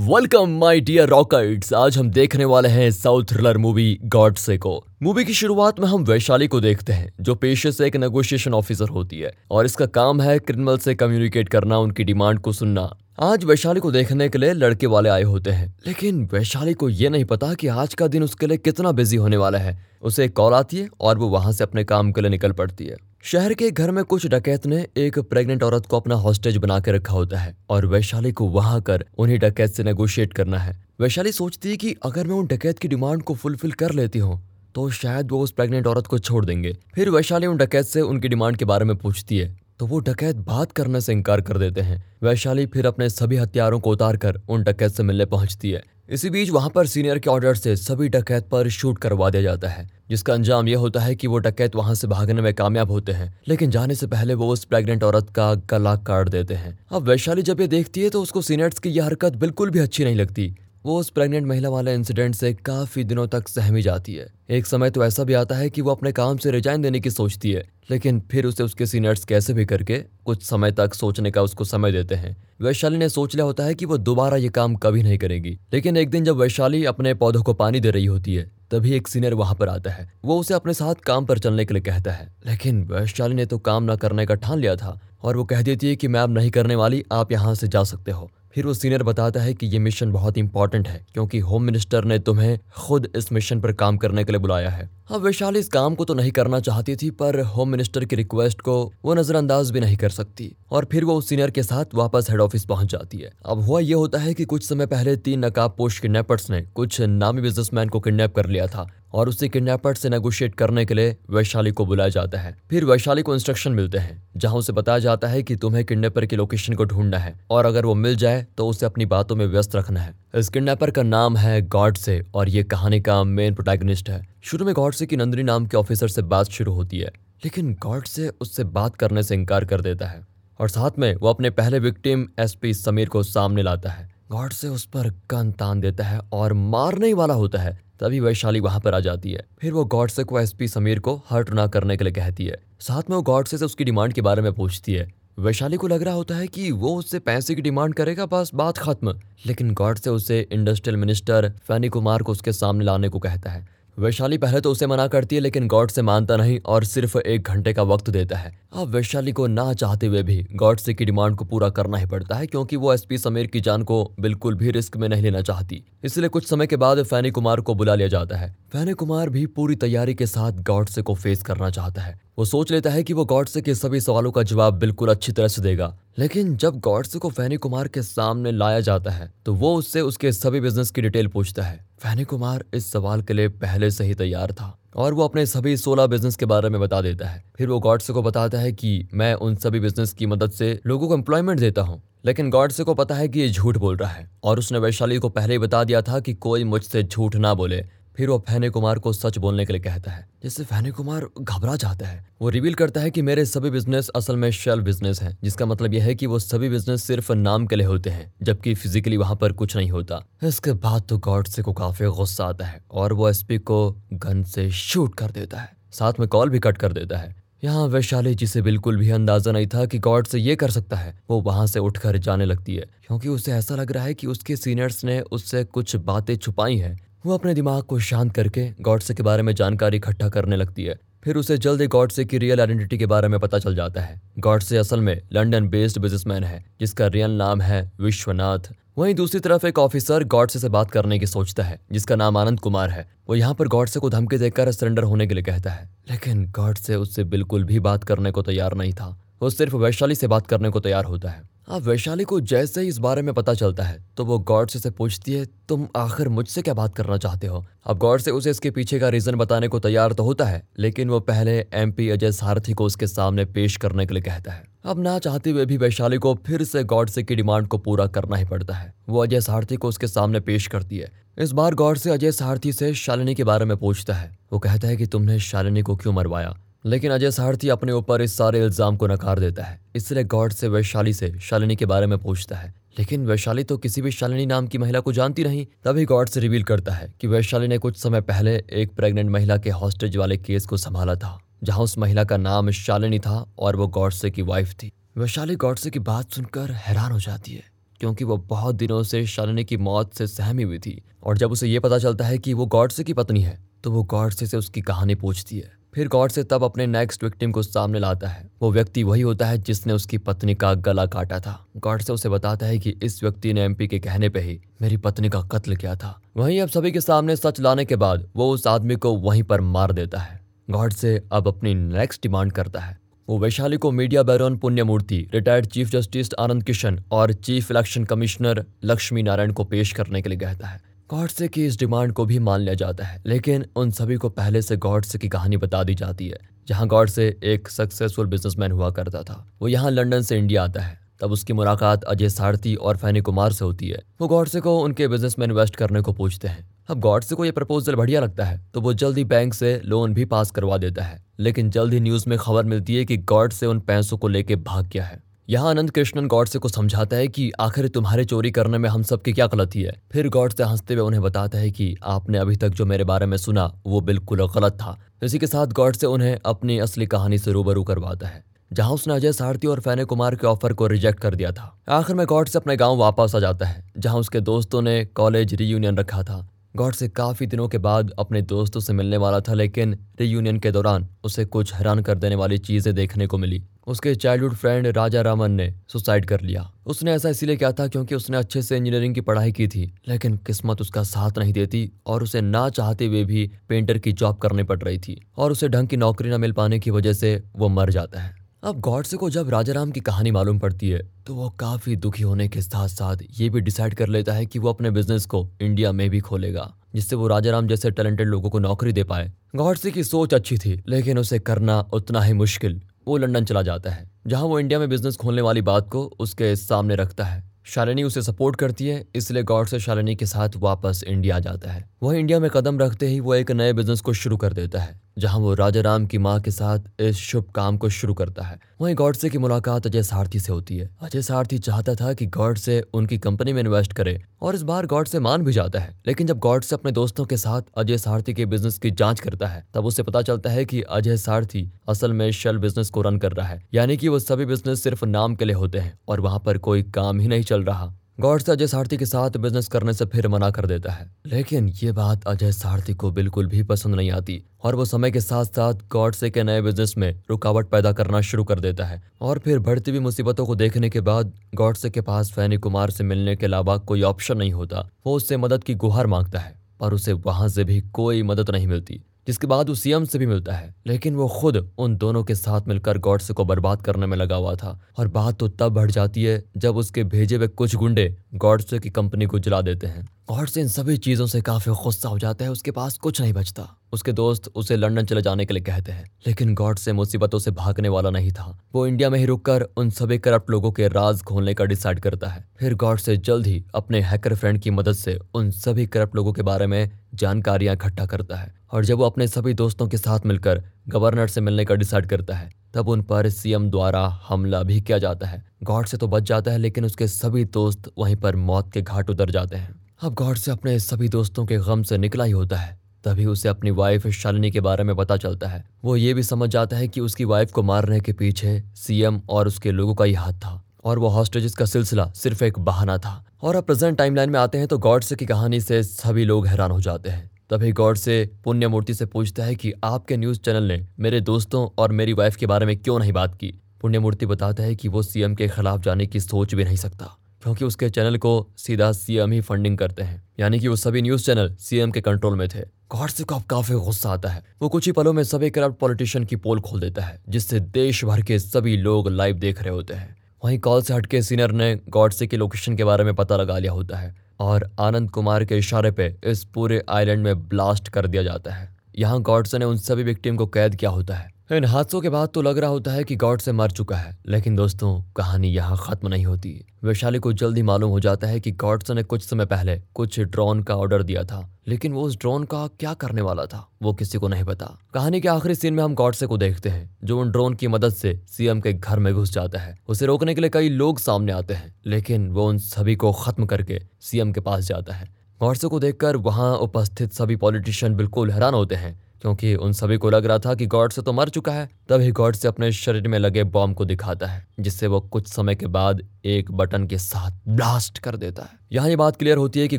Welcome my dear rockets आज हम देखने वाले हैं साउथ थ्रिलर मूवी गॉडसे को। मूवी की शुरुआत में हम वैशाली को देखते हैं, जो पेशे से एक नेगोशिएशन ऑफिसर होती है, और इसका काम है क्रिमिनल से कम्युनिकेट करना, उनकी डिमांड को सुनना। आज वैशाली को देखने के लिए लड़के वाले आए होते हैं, लेकिन वैशाली को ये नहीं पता कि आज का दिन उसके लिए कितना बिज़ी होने वाला है। उसे एक कॉल आती है, और वो वहाँ से अपने काम के लिए निकल पड़ती है। शहर के घर में कुछ डकैत ने एक प्रेग्नेंट औरत को अपना हॉस्टेज बना के रखा होता है और वैशाली को वहाँ कर उन्हीं डकैत से नेगोशिएट करना है। वैशाली सोचती है कि अगर मैं उन डकैत की डिमांड को फुलफिल कर लेती हूँ तो शायद वो उस प्रेग्नेंट औरत को छोड़ देंगे। फिर वैशाली उन डकैत से उनकी डिमांड के बारे में पूछती है तो वो डकैत बात करने से इनकार कर देते हैं। वैशाली फिर अपने सभी हथियारों को उतार कर उन डकैत से मिलने पहुँचती है। इसी बीच वहाँ पर सीनियर के ऑर्डर से सभी डकैत पर शूट करवा दिया जाता है, जिसका अंजाम यह होता है कि वो डकैत वहाँ से भागने में कामयाब होते हैं, लेकिन जाने से पहले वो उस प्रेग्नेंट औरत का गला काट देते हैं। अब वैशाली जब ये देखती है तो उसको सीनियर्स की यह हरकत बिल्कुल भी अच्छी नहीं लगती। वो उस प्रेग्नेंट महिला वाले इंसिडेंट से काफ़ी दिनों तक सहमी जाती है। एक समय तो ऐसा भी आता है कि वो अपने काम से रिजाइन देने की सोचती है, लेकिन फिर उसे उसके सीनियर्स कैसे भी करके कुछ समय तक सोचने का उसको समय देते हैं। वैशाली ने सोच लिया होता है कि वो दोबारा ये काम कभी नहीं करेगी, लेकिन एक दिन जब वैशाली अपने पौधों को पानी दे रही होती है, तभी एक सीनियर वहाँ पर आता है। वो उसे अपने साथ काम पर चलने के लिए कहता है, लेकिन वैशाली ने तो काम न करने का ठान लिया था, और वो कह देती है कि मैं अब नहीं करने वाली, आप यहाँ से जा सकते हो। फिर वो सीनियर बताता है कि ये मिशन बहुत इंपॉर्टेंट है, क्योंकि होम मिनिस्टर ने तुम्हें खुद इस मिशन पर काम करने के लिए बुलाया है। अब वैशाली इस काम को तो नहीं करना चाहती थी, पर होम मिनिस्टर की रिक्वेस्ट को वो नजरअंदाज भी नहीं कर सकती। और फिर वो उस सीनियर के साथ वापस हेड ऑफ़िस पहुँच जाती है। अब हुआ ये होता है कि कुछ समय पहले तीन नकाब पोश किडनैपर्स ने कुछ नामी बिजनेसमैन को किडनैप कर लिया था। और उसे किडनैपर से नेगोशिएट करने के लिए वैशाली को बुलाया जाता है। फिर वैशाली को इंस्ट्रक्शन मिलते हैं, जहाँ उसे बताया जाता है कि तुम्हें किडनैपर की लोकेशन को ढूंढना है और अगर वो मिल जाए तो उसे अपनी बातों में व्यस्त रखना है। इस किडनैपर का नाम है गॉड से और ये कहानी का मेन प्रोटैगनिस्ट है। शुरू में गॉड से की नंदिनी नाम के ऑफिसर से बात शुरू होती है, लेकिन गॉड से उससे बात करने से इनकार कर देता है और साथ में वो अपने पहले विक्टिम एसपी समीर को सामने लाता है। गॉड से उस पर गन तान देता है और मारने ही वाला होता है। तभी वैशाली वहाँ पर आ जाती है। फिर वो गॉडसे को एसपी समीर को हर्ट ना करने के लिए कहती है। साथ में वो गॉडसे से उसकी डिमांड के बारे में पूछती है। वैशाली को लग रहा होता है कि वो उससे पैसे की डिमांड करेगा, बस बात खत्म। लेकिन गॉड से उसे इंडस्ट्रियल मिनिस्टर फैनी कुमार को उसके सामने लाने को कहता है। वैशाली पहले तो उसे मना करती है, लेकिन गॉड से मानता नहीं और सिर्फ़ एक घंटे का वक्त देता है। अब वैशाली को ना चाहते हुए भी गॉड से की डिमांड को पूरा करना ही पड़ता है, क्योंकि वो एसपी समीर की जान को बिल्कुल भी रिस्क में नहीं लेना चाहती। इसलिए कुछ समय के बाद फैनी कुमार को बुला लिया जाता है। फैनी कुमार भी पूरी तैयारी के साथ गॉडसे को फेस करना चाहता है। वो सोच लेता है कि वो गॉडसे के सभी सवालों का जवाब बिल्कुल अच्छी तरह से देगा। लेकिन जब गॉडसे को फैनी कुमार के सामने लाया जाता है तो वो उससे उसके सभी बिज़नेस की डिटेल पूछता है। फैनी कुमार इस सवाल के लिए पहले से ही तैयार था और वो अपने सभी सोलह बिज़नेस के बारे में बता देता है। फिर वो गॉडसे को बताता है कि मैं उन सभी बिज़नेस की मदद से लोगों को एम्प्लॉयमेंट देता हूँ। लेकिन गॉडसे को पता है कि ये झूठ बोल रहा है और उसने वैशाली को पहले ही बता दिया था कि कोई मुझसे झूठ ना बोले। फिर वो फैने कुमार को सच बोलने के लिए कहता है। जिससे फैने कुमार घबरा जाता है। वो रिवील करता है कि मेरे सभी बिज़नेस असल में शेल बिज़नेस हैं, जिसका मतलब यह है कि वो सभी बिज़नेस सिर्फ़ नाम के लिए होते हैं, जबकि फिजिकली वहाँ पर कुछ नहीं होता। इसके बाद तो गॉड से को काफ़ी गुस्सा आता है और वो एसपी को गन से शूट कर देता है। साथ में कॉल भी कट कर देता है। यहाँ वैशाली जिसे बिल्कुल भी अंदाज़ा नहीं था कि गॉड से ये कर सकता है। वो वहाँ से उठकर जाने लगती है, क्योंकि उसे ऐसा लग रहा है कि उसके सीनियर्स ने उससे कुछ बातें छुपाई हैं। वो अपने दिमाग को शांत करके गॉडसे के बारे में जानकारी इकट्ठा करने लगती है। फिर उसे जल्द ही गॉडसे की रियल आइडेंटिटी के बारे में पता चल जाता है। गॉडसे असल में लंदन बेस्ड बिजनेसमैन है, जिसका रियल नाम है विश्वनाथ। वहीं दूसरी तरफ़ एक ऑफिसर गॉडसे से बात करने की सोचता है, जिसका नाम आनंद कुमार है। वो यहाँ पर गॉडसे को धमकी देकर सरेंडर होने के लिए कहता है। लेकिन गॉडसे उससे बिल्कुल भी बात करने को तैयार नहीं था। वो सिर्फ़ वैशाली से बात करने को तैयार होता है। अब वैशाली को जैसे ही इस बारे में पता चलता है तो वो गॉड से पूछती है, तुम आखिर मुझसे क्या बात करना चाहते हो? अब गॉड से उसे इसके पीछे का रीजन बताने को तैयार तो होता है, लेकिन वो पहले एमपी अजय सारथी को उसके सामने पेश करने के लिए कहता है। अब ना चाहते हुए भी वैशाली को फिर से गॉड से की डिमांड को पूरा करना ही पड़ता है। वो अजय सारथी को उसके सामने पेश करती है। इस बार गॉड से अजय सारथी से शालिनी के बारे में पूछता है। वो कहता है कि तुमने शालिनी को क्यों मरवाया? लेकिन अजय सारथी अपने ऊपर इस सारे इल्ज़ाम को नकार देता है। इसलिए गॉड से वैशाली से शालिनी के बारे में पूछता है। लेकिन वैशाली तो किसी भी शालिनी नाम की महिला को जानती नहीं, तभी गॉड से रिवील करता है कि वैशाली ने कुछ समय पहले एक प्रेग्नेंट महिला के हॉस्टेज वाले केस को संभाला था, जहाँ उस महिला का नाम शालिनी था और वो गॉडसे की वाइफ थी। वैशाली गॉडसे की बात सुनकर हैरान हो जाती है, क्योंकि वो बहुत दिनों से शालिनी की मौत से सहमी हुई थी और जब उसे ये पता चलता है कि वो गॉडसे की पत्नी है तो वो गॉडसे से उसकी कहानी पूछती है। फिर गॉड से तब अपने नेक्स्ट विक्टिम को सामने लाता है। वो व्यक्ति वही होता है जिसने उसकी पत्नी का गला काटा था। गॉड से उसे बताता है कि इस व्यक्ति ने एमपी के कहने पे ही मेरी पत्नी का कत्ल किया था। वहीं अब सभी के सामने सच लाने के बाद वो उस आदमी को वहीं पर मार देता है। गॉड से अब अपनी नेक्स्ट डिमांड करता है। वो वैशाली को media baron Punyamurthy retired chief justice Anand Kishan और chief election commissioner Lakshmi Narayan को पेश करने के लिए कहता है। गॉडसे की इस डिमांड को भी मान लिया जाता है, लेकिन उन सभी को पहले से गॉडसे की कहानी बता दी जाती है, जहाँ गॉडसे एक सक्सेसफुल बिजनेसमैन हुआ करता था। वो यहाँ लंदन से इंडिया आता है, तब उसकी मुलाकात अजय सारथी और फैनी कुमार से होती है। वो गॉडसे को उनके बिज़नेस में इन्वेस्ट करने को पूछते हैं। अब गॉडसे को यह प्रपोजल बढ़िया लगता है तो वो जल्दी बैंक से लोन भी पास करवा देता है, लेकिन जल्द ही न्यूज़ में खबर मिलती है कि गॉड से उन पैसों को लेके भाग गया है। यहाँ अनंत कृष्णन गॉडसे को समझाता है कि आखिर तुम्हारे चोरी करने में हम सबकी क्या गलती है? फिर गॉड से हँसते हुए उन्हें बताता है कि आपने अभी तक जो मेरे बारे में सुना, वो बिल्कुल गलत था। इसी के साथ गॉड से उन्हें अपनी असली कहानी से रूबरू करवाता है, जहाँ उसने अजय सारथी और फैने कुमार के ऑफ़र को रिजेक्ट कर दिया था। आखिर में गॉड से अपने गाँव वापस आ जाता है, जहाँ उसके दोस्तों ने कॉलेज रीयूनियन रखा था। गॉड से काफ़ी दिनों के बाद अपने दोस्तों से मिलने वाला था, लेकिन रीयूनियन के दौरान उसे कुछ हैरान कर देने वाली चीज़ें देखने को मिली। उसके चाइल्डहुड फ्रेंड राजा रामन ने सुसाइड कर लिया। उसने ऐसा इसीलिए किया था क्योंकि उसने अच्छे से इंजीनियरिंग की पढ़ाई की थी, लेकिन किस्मत उसका साथ नहीं देती और उसे ना चाहते हुए भी पेंटर की जॉब करनी पड़ रही थी और उसे ढंग की नौकरी न मिल पाने की वजह से वो मर जाता है। अब गॉडसे को जब राजा राम की कहानी मालूम पड़ती है तो वो काफ़ी दुखी होने के साथ साथ ये भी डिसाइड कर लेता है कि वो अपने बिज़नेस को इंडिया में भी खोलेगा, जिससे वो राजा राम जैसे टैलेंटेड लोगों को नौकरी दे पाए। गॉडसे की सोच अच्छी थी, लेकिन उसे करना उतना ही मुश्किल। वो लंदन चला जाता है, जहाँ वो इंडिया में बिज़नेस खोलने वाली बात को उसके सामने रखता है। शालिनी उसे सपोर्ट करती है, इसलिए गॉड से शालिनी के साथ वापस इंडिया जाता है। वह इंडिया में कदम रखते ही वो एक नए बिज़नेस को शुरू कर देता है, जहाँ वो राजा राम की माँ के साथ इस शुभ काम को शुरू करता है। वहीं गॉडसे की मुलाकात अजय सारथी से होती है। अजय सारथी चाहता था कि गॉड से उनकी कंपनी में इन्वेस्ट करे और इस बार गॉड से मान भी जाता है। लेकिन जब गॉड से अपने दोस्तों के साथ अजय सारथी के बिज़नेस की जाँच करता है, तब उसे पता चलता है कि अजय सारथी असल में शेल बिज़नेस को रन कर रहा है। यानी कि वो सभी बिज़नेस सिर्फ़ नाम के लिए होते हैं और वहाँ पर कोई काम ही नहीं चल रहा। गॉड से अजय सारथी के साथ बिज़नेस करने से फिर मना कर देता है। लेकिन ये बात अजय सारथी को बिल्कुल भी पसंद नहीं आती और वो समय के साथ साथ गॉड से के नए बिज़नेस में रुकावट पैदा करना शुरू कर देता है। और फिर बढ़ती हुई मुसीबतों को देखने के बाद गॉड से के पास फैनी कुमार से मिलने के अलावा कोई ऑप्शन नहीं होता। वो उससे मदद की गुहार माँगता है, पर उसे वहाँ से भी कोई मदद नहीं मिलती। जिसके बाद वो सीएम से भी मिलता है। लेकिन वो खुद उन दोनों के साथ मिलकर गॉडसे को बर्बाद करने में लगा हुआ था। और बात तो तब बढ़ जाती है जब उसके भेजे हुए कुछ गुंडे गॉडसे की कंपनी को जला देते हैं। गॉडसे इन सभी चीज़ों से काफ़ी गुस्सा हो जाता है, उसके पास कुछ नहीं बचता। उसके दोस्त उसे लंदन चले जाने के लिए कहते हैं। लेकिन गॉड से मुसीबतों से भागने वाला नहीं था। वो इंडिया में ही रुककर उन सभी करप्ट लोगों के राज खोलने का डिसाइड करता है। फिर गॉड से जल्द ही अपने हैकर फ्रेंड की मदद से उन सभी करप्ट लोगों के बारे में जानकारियाँ इकट्ठा करता है। और जब वो अपने सभी दोस्तों के साथ मिलकर गवर्नर से मिलने का डिसाइड करता है, तब उन पर सीएम द्वारा हमला भी किया जाता है। गॉड से तो बच जाता है, लेकिन उसके सभी दोस्त वहीं पर मौत के घाट उतर जाते हैं। अब गॉड से अपने सभी दोस्तों के गम से निकला ही होता है। तभी उसे अपनी वाइफ शालिनी के बारे में पता चलता है। वो ये भी समझ जाता है कि उसकी वाइफ को मारने के पीछे सीएम और उसके लोगों का ही हाथ था और वो हॉस्टेजेस का सिलसिला सिर्फ़ एक बहाना था। और अब प्रेजेंट टाइमलाइन में आते हैं तो गॉडसे की कहानी से सभी लोग हैरान हो जाते हैं। तभी गॉड से पुण्यमूर्ति से पूछता है कि आपके न्यूज़ चैनल ने मेरे दोस्तों और मेरी वाइफ के बारे में क्यों नहीं बात की? पुण्यमूर्ति बताता है कि वो सीएम के खिलाफ जाने की सोच भी नहीं सकता। क्योंकि उसके चैनल को सीधा सीएम ही फंडिंग करते हैं। यानी कि वो सभी न्यूज़ चैनल सीएम के कंट्रोल में थे। गॉडसे को अब काफ़ी गुस्सा आता है। वो कुछ ही पलों में सभी करप्ट पॉलिटिशियन की पोल खोल देता है, जिससे देश भर के सभी लोग लाइव देख रहे होते हैं। वहीं कॉल से हटके सीनियर ने गॉडसे की लोकेशन के बारे में पता लगा लिया होता है और आनंद कुमार के इशारे पे इस पूरे आइलैंड में ब्लास्ट कर दिया जाता है। यहाँ गॉडसे ने उन सभी विक्टिम को कैद किया होता है। इन हादसों के बाद तो लग रहा होता है कि गॉड से मर चुका है। लेकिन दोस्तों, कहानी यहाँ खत्म नहीं होती। वैशाली को जल्दी मालूम हो जाता है कि गॉडसे ने कुछ समय पहले कुछ ड्रोन का ऑर्डर दिया था। लेकिन वो उस ड्रोन का क्या करने वाला था, वो किसी को नहीं पता। कहानी के आखिरी सीन में हम गॉडसे को देखते हैं, जो उन ड्रोन की मदद से सीएम के घर में घुस जाता है। उसे रोकने के लिए कई लोग सामने आते हैं, लेकिन वो उन सभी को खत्म करके सीएम के पास जाता है। गॉडसे को देखकर वहाँ उपस्थित सभी पॉलिटिशियन बिल्कुल हैरान होते हैं। क्योंकि उन सभी को लग रहा था कि गॉड से तो मर चुका है। तभी गॉड से अपने शरीर में लगे बॉम्ब को दिखाता है, जिससे वो कुछ समय के बाद एक बटन के साथ ब्लास्ट कर देता है। यहाँ ये बात क्लियर होती है कि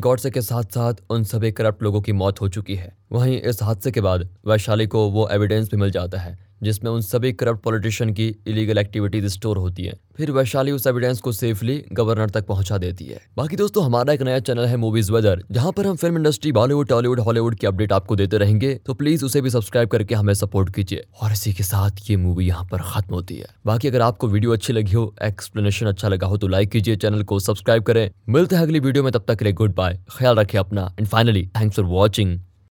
गॉडसे के साथ साथ उन सभी करप्ट लोगों की मौत हो चुकी है। वहीं इस हादसे के बाद वैशाली को वो एविडेंस भी मिल जाता है जिसमें उन सभी करप्ट पॉलिटिशियन की इलीगल एक्टिविटीज़ स्टोर होती है। फिर वैशाली उस एविडेंस को सेफली गवर्नर तक पहुँचा देती है। बाकी दोस्तों, हमारा एक नया चैनल है मूवीज़ वेदर जहाँ पर हम film industry Bollywood Tollywood Hollywood की अपडेट आपको देते रहेंगे। तो प्लीज़ उसे भी सब्सक्राइब करके हमें सपोर्ट कीजिए। और इसी के साथ ये मूवी यहाँ पर खत्म होती है। बाकी अगर आपको वीडियो अच्छी लगी हो एक्सप्लेनेशन अच्छा लगा हो तो लाइक कीजिए चैनल को सब्सक्राइब करें। मिलते हैं अगली वीडियो में, तब तक के लिए गुड बाय ख्याल रखें अपना। And finally thanks for watching